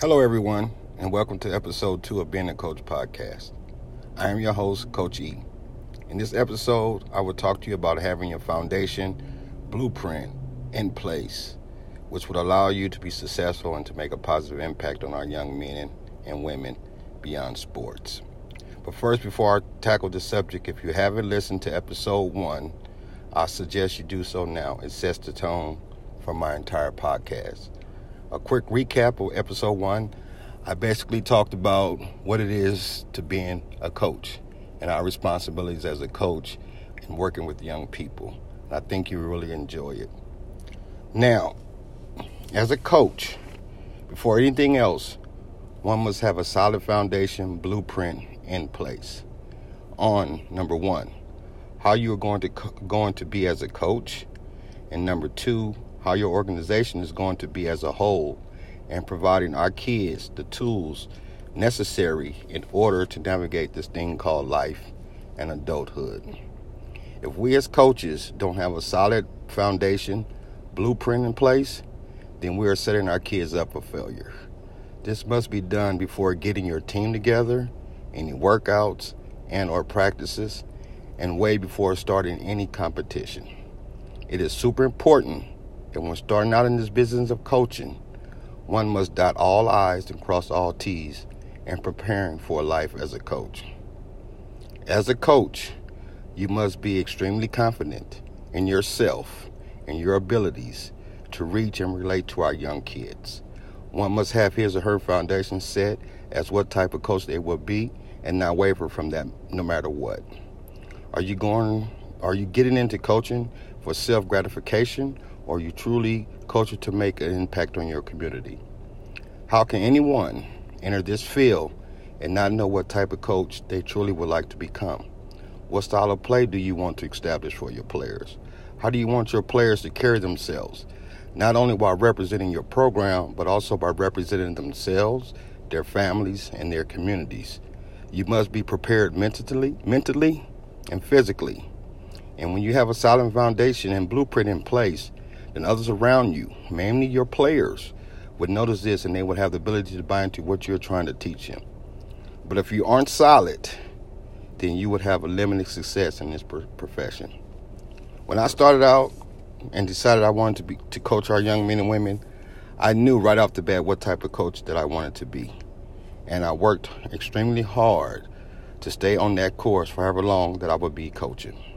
Hello, everyone, and welcome to episode two of Being a Coach podcast. I am your host, Coach E. In this episode, I will talk to you about having your foundation blueprint in place, which would allow you to be successful and to make a positive impact on our young men and women beyond sports. But first, before I tackle the subject, if you haven't listened to episode one, I suggest you do so now. It sets the tone for my entire podcast a quick recap of episode one. I basically talked about what it is to being a coach and our responsibilities as a coach and working with young people. I think you really enjoy it. Now, as a coach, before anything else, one must have a solid foundation blueprint in place on number one, how you are going to going to be as a coach, and number two, how your organization is going to be as a whole and providing our kids the tools necessary in order to navigate this thing called life and adulthood. If we as coaches don't have a solid foundation, blueprint in place, then we are setting our kids up for failure. This must be done before getting your team together, any workouts and or practices, and way before starting any competition. It is super important and when starting out in this business of coaching, one must dot all I's and cross all T's in preparing for life as a coach. As a coach, you must be extremely confident in yourself and your abilities to reach and relate to our young kids. One must have his or her foundation set as what type of coach they will be and not waver from that no matter what. Are you going are you getting into coaching for self gratification or you truly culture to make an impact on your community? How can anyone enter this field and not know what type of coach they truly would like to become? What style of play do you want to establish for your players? How do you want your players to carry themselves, not only while representing your program, but also by representing themselves, their families, and their communities? You must be prepared mentally, mentally and physically. And when you have a solid foundation and blueprint in place, then others around you, mainly your players, would notice this and they would have the ability to buy into what you're trying to teach them. But if you aren't solid, then you would have a limited success in this profession. When I started out and decided I wanted to be to coach our young men and women, I knew right off the bat what type of coach that I wanted to be. And I worked extremely hard to stay on that course for however long that I would be coaching.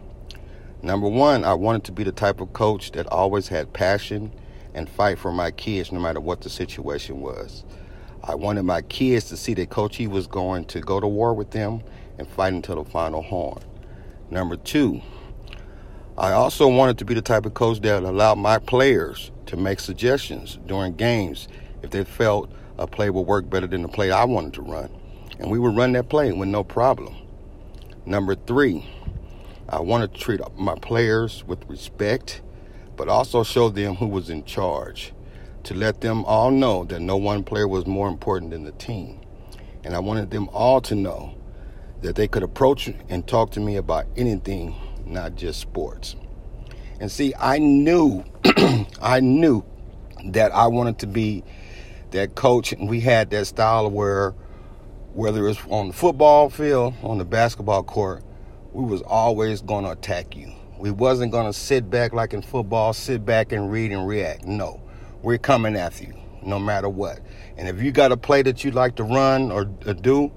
Number one, I wanted to be the type of coach that always had passion and fight for my kids no matter what the situation was. I wanted my kids to see that Coach E was going to go to war with them and fight until the final horn. Number two, I also wanted to be the type of coach that allowed my players to make suggestions during games if they felt a play would work better than the play I wanted to run. And we would run that play with no problem. Number three, I wanted to treat my players with respect, but also show them who was in charge, to let them all know that no one player was more important than the team. And I wanted them all to know that they could approach and talk to me about anything, not just sports. And see, I knew, I knew that I wanted to be that coach. And we had that style where, whether it's on the football field, on the basketball court, we was always going to attack you. We wasn't going to sit back like in football, sit back and read and react. No, we're coming after you no matter what. And if you got a play that you'd like to run or, or do,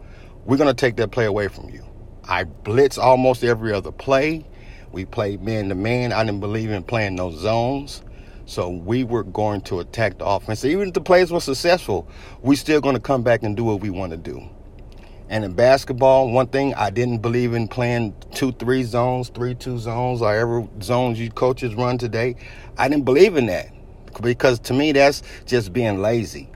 we're going to take that play away from you. I blitz almost every other play. We played man to man. I didn't believe in playing those zones. So we were going to attack the offense. Even if the plays were successful, we still going to come back and do what we want to do. And in basketball, one thing I didn't believe in playing two, three zones, three, two zones, or ever zones you coaches run today. I didn't believe in that because to me, that's just being lazy.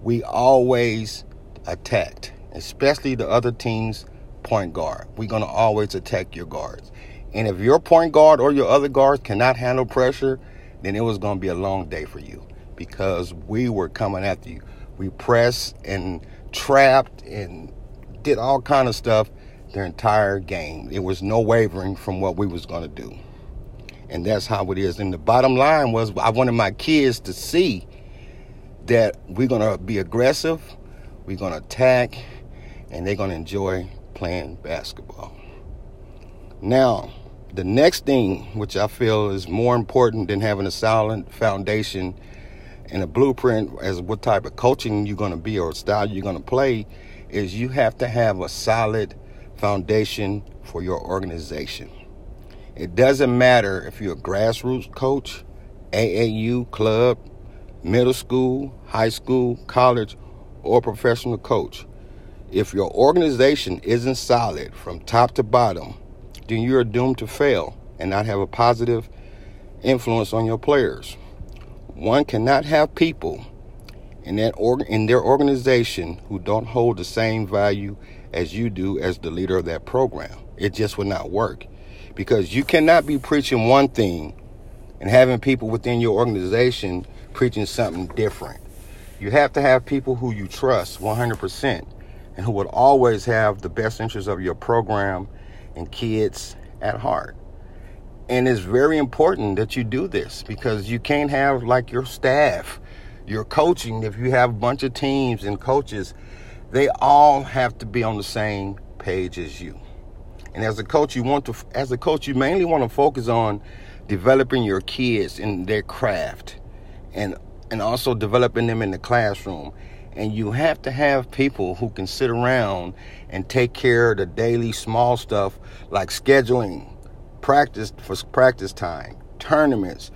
We always attacked, especially the other team's point guard. We're to always attack your guards. And if your point guard or your other guards cannot handle pressure, then it was to be a long day for you because we were coming after you. We pressed and trapped and did all kind of stuff their entire game. It was no wavering from what we was going to do. And that's how it is. And the bottom line was I wanted my kids to see that we're going to be aggressive, we're going to attack, and they're going to enjoy playing basketball. Now, the next thing, which I feel is more important than having a solid foundation and a blueprint as what type of coaching you're going to be or style you're going to play, is you have to have a solid foundation for your organization. It doesn't matter if you're a grassroots coach, AAU, club, middle school, high school, college, or professional coach. If your organization isn't solid from top to bottom, then you are doomed to fail and not have a positive influence on your players. One cannot have people in that org- in their organization who don't hold the same value as you do as the leader of that program. It just would not work because you cannot be preaching one thing and having people within your organization preaching something different. You have to have people who you trust 100% and who would always have the best interests of your program and kids at heart. And it's very important that you do this because you can't have like your staff, your coaching, if you have a bunch of teams and coaches, they all have to be on the same page as you. And as a coach, you want to as a coach, you mainly want to focus on developing your kids in their craft and and also developing them in the classroom. And you have to have people who can sit around and take care of the daily small stuff like scheduling, practice for practice time, tournaments,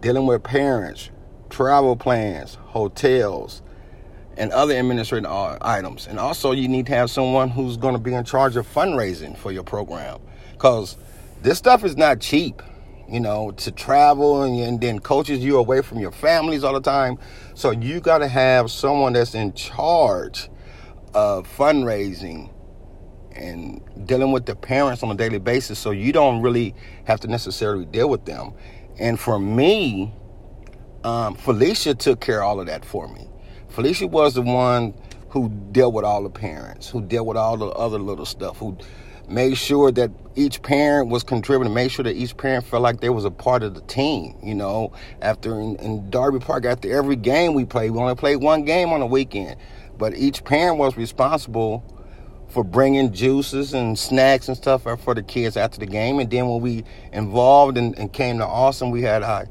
dealing with parents, travel plans, hotels, and other administrative items. And also, you need to have someone who's going to be in charge of fundraising for your program because this stuff is not cheap you know, to travel and, and then coaches you away from your families all the time. So you got to have someone that's in charge of fundraising and dealing with the parents on a daily basis so you don't really have to necessarily deal with them. And for me, um, Felicia took care of all of that for me. Felicia was the one who dealt with all the parents, who dealt with all the other little stuff, who made sure that each parent was contributing, made sure that each parent felt like they was a part of the team. You know, after in, in Darby Park, after every game we played, we only played one game on the weekend, but each parent was responsible for bringing juices and snacks and stuff for the kids after the game. And then when we involved and, and came to Austin, we had our,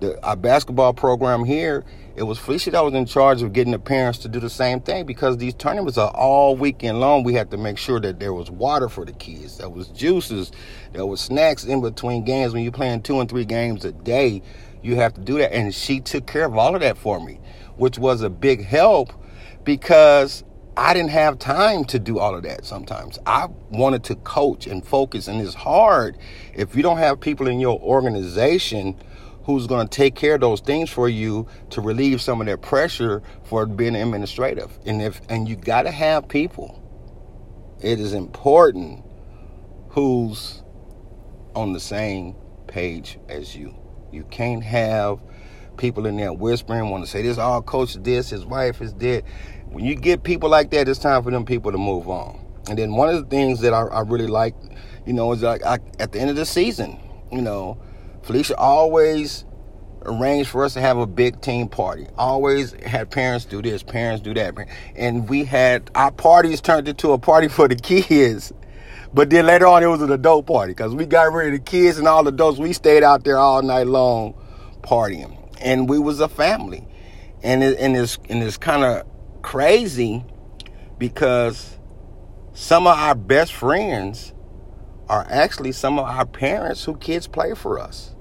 the, our basketball program here it was Felicia that was in charge of getting the parents to do the same thing because these tournaments are all weekend long. We had to make sure that there was water for the kids, there was juices, there was snacks in between games. When you're playing two and three games a day, you have to do that. And she took care of all of that for me, which was a big help because I didn't have time to do all of that sometimes. I wanted to coach and focus, and it's hard if you don't have people in your organization who's going to take care of those things for you to relieve some of that pressure for being administrative. And if and you got to have people. It is important who's on the same page as you. You can't have people in there whispering, want to say this, all oh, coach this, his wife is dead. When you get people like that, it's time for them people to move on. And then one of the things that I, I really like, you know, is like I, at the end of the season, you know, Felicia always arranged for us to have a big team party. Always had parents do this, parents do that. And we had our parties turned into a party for the kids. But then later on, it was an adult party because we got rid of the kids and all the adults. We stayed out there all night long partying. And we was a family. And, it, and it's, and it's kind of crazy because some of our best friends are actually some of our parents who kids play for us.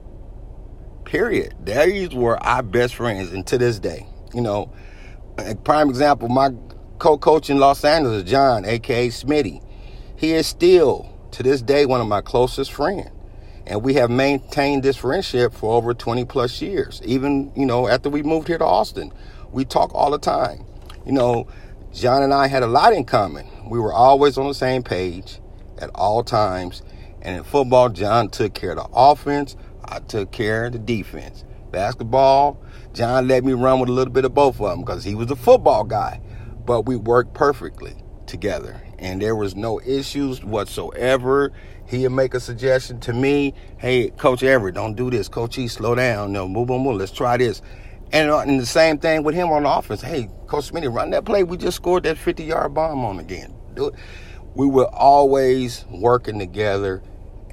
Period. These were our best friends, and to this day, you know, a prime example, my co-coach in Los Angeles, John, aka Smitty, he is still to this day one of my closest friends. And we have maintained this friendship for over 20 plus years. Even, you know, after we moved here to Austin, we talk all the time. You know, John and I had a lot in common. We were always on the same page at all times. And in football, John took care of the offense. I took care of the defense. Basketball, John let me run with a little bit of both of them because he was a football guy. But we worked perfectly together. And there was no issues whatsoever. He'd make a suggestion to me, hey, Coach Everett, don't do this. Coach E, slow down. No, move, move, move. Let's try this. And, uh, and the same thing with him on offense. Hey, Coach Smitty, run that play. We just scored that 50 yard bomb on again. We were always working together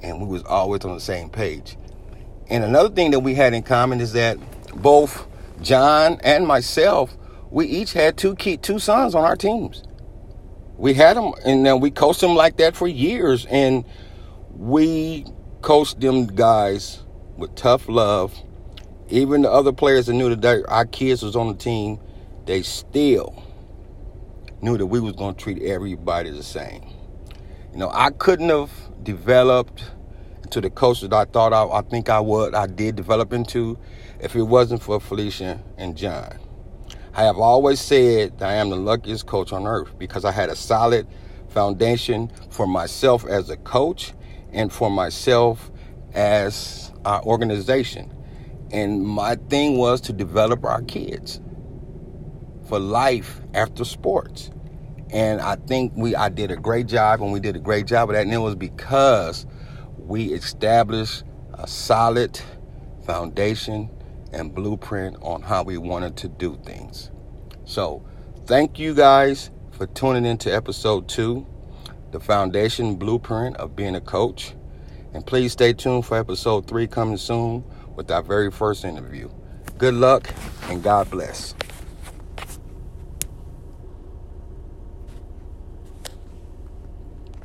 and we was always on the same page. And another thing that we had in common is that both John and myself, we each had two key, two sons on our teams. We had them, and then we coached them like that for years, and we coached them guys with tough love. Even the other players that knew that our kids was on the team, they still knew that we was going to treat everybody the same. You know, I couldn't have developed to the coach that I thought I, I think I would, I did develop into if it wasn't for Felicia and John. I have always said that I am the luckiest coach on earth because I had a solid foundation for myself as a coach and for myself as our organization. And my thing was to develop our kids for life after sports. And I think we I did a great job and we did a great job of that. And it was because we established a solid foundation and blueprint on how we wanted to do things. So, thank you guys for tuning into episode two, the foundation blueprint of being a coach. And please stay tuned for episode three coming soon with our very first interview. Good luck and God bless.